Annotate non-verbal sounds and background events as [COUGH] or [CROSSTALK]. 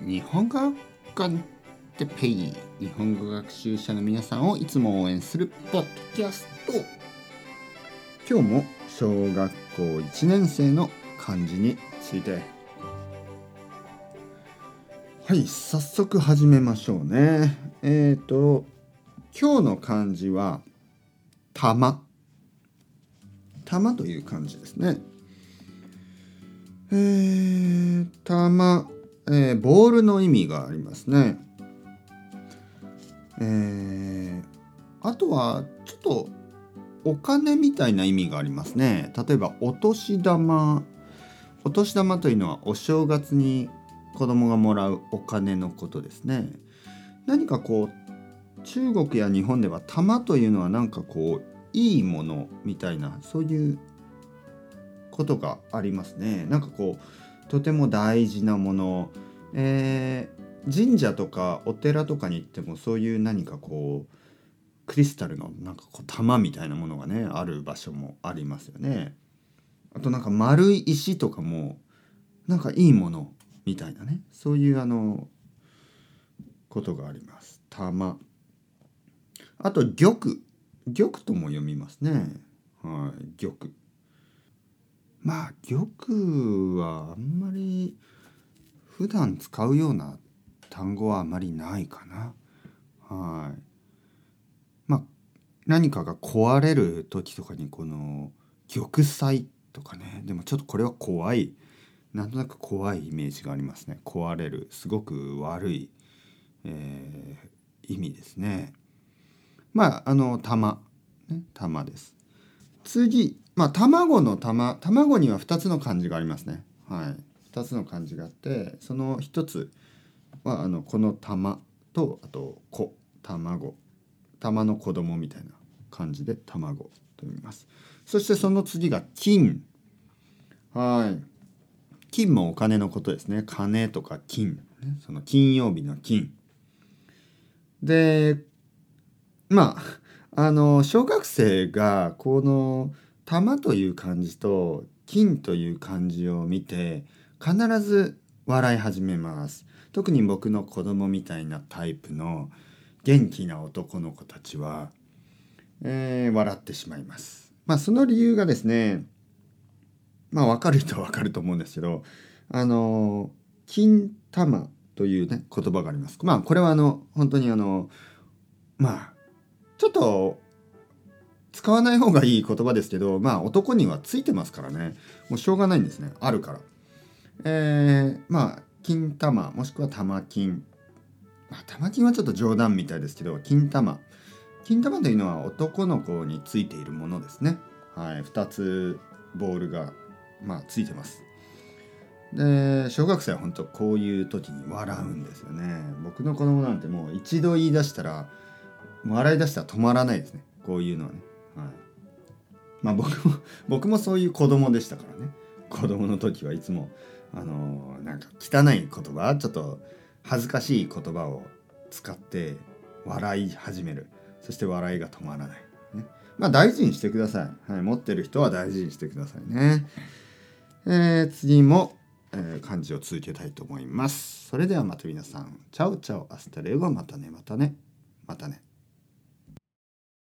日本語コンテペイ日本語学習者の皆さんをいつも応援するポッドキャスト。今日も小学校1年生の漢字について。はい早速始めましょうね。えっ、ー、と今日の漢字は玉。玉という漢字ですね。えー、玉。えー、ボールの意味がありますね。えー、あとはちょっとお金みたいな意味がありますね。例えばお年玉お年玉というのはお正月に子供がもらうお金のことですね。何かこう中国や日本では玉というのはなんかこういいものみたいなそういうことがありますね。なんかこうとても大事なもの、えー、神社とかお寺とかに行ってもそういう何かこうクリスタルのなんかこう玉みたいなものがねある場所もありますよね。あとなんか丸い石とかもなんかいいものみたいなねそういうあのことがあります。玉あと玉玉とも読みますね。はい、玉。まあ玉はあんまり普段使うような単語はあまりないかな。はい。まあ何かが壊れる時とかにこの玉砕とかね。でもちょっとこれは怖い。なんとなく怖いイメージがありますね。壊れるすごく悪い、えー、意味ですね。まああの玉ね。玉です。次まあ卵の玉卵には2つの漢字がありますね。はい、2つの漢字があってその1つはあのこの玉とあと子卵玉の子供みたいな感じで卵と読みます。そしてその次が金。はい。金もお金のことですね。金とか金。その金曜日の金。で、まあ、あの、小学生がこの玉という漢字と金という漢字を見て必ず笑い始めます。特に僕の子供みたいなタイプの元気な男の子たちは、えー、笑ってしまいます。まあその理由がですねまあ分かる人は分かると思うんですけどあの金玉というね言葉があります。まあこれはあの本当にあのまあちょっと使わない方がいい言葉ですけどまあ男にはついてますからね。もうしょうがないんですね。あるから。えー、まあ金玉もしくは玉金。まあ玉金はちょっと冗談みたいですけど金玉。金玉というのは男の子についているものですね。はい2つボールがまあついてます。で小学生は本当こういう時に笑うんですよね。僕の子供なんてもう一度言い出したら笑い出したら止まらないですね。こういうのはね。まあ僕も [LAUGHS] 僕もそういう子供でしたからね。子供の時はいつもあのー、なんか汚い言葉ちょっと恥ずかしい言葉を使って笑い始める。そして笑いが止まらない、ね、まあ大事にしてください、はい、持ってる人は大事にしてくださいね、えー、次も、えー、漢字を続けたいと思います。それではまた皆さん。 Ciao ciao。Hasta luego。またね。またね。またね。